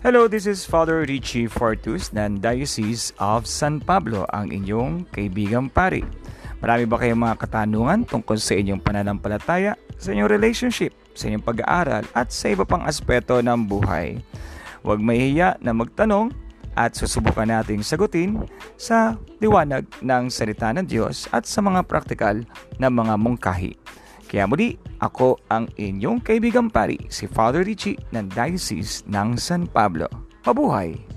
Hello, this is Father Richie Fortus ng Diocese of San Pablo, ang inyong kaibigang pari. Marami ba kayong mga katanungan tungkol sa inyong pananampalataya, sa inyong relationship, sa inyong pag-aaral at sa iba pang aspeto ng buhay? Huwag mahihiya na magtanong at susubukan nating sagutin sa liwanag ng salita ng Diyos at sa mga praktikal na mga mungkahi. Kaya muli, ako ang inyong kaibigang pari, si Father Richie ng Diocese ng San Pablo. Mabuhay!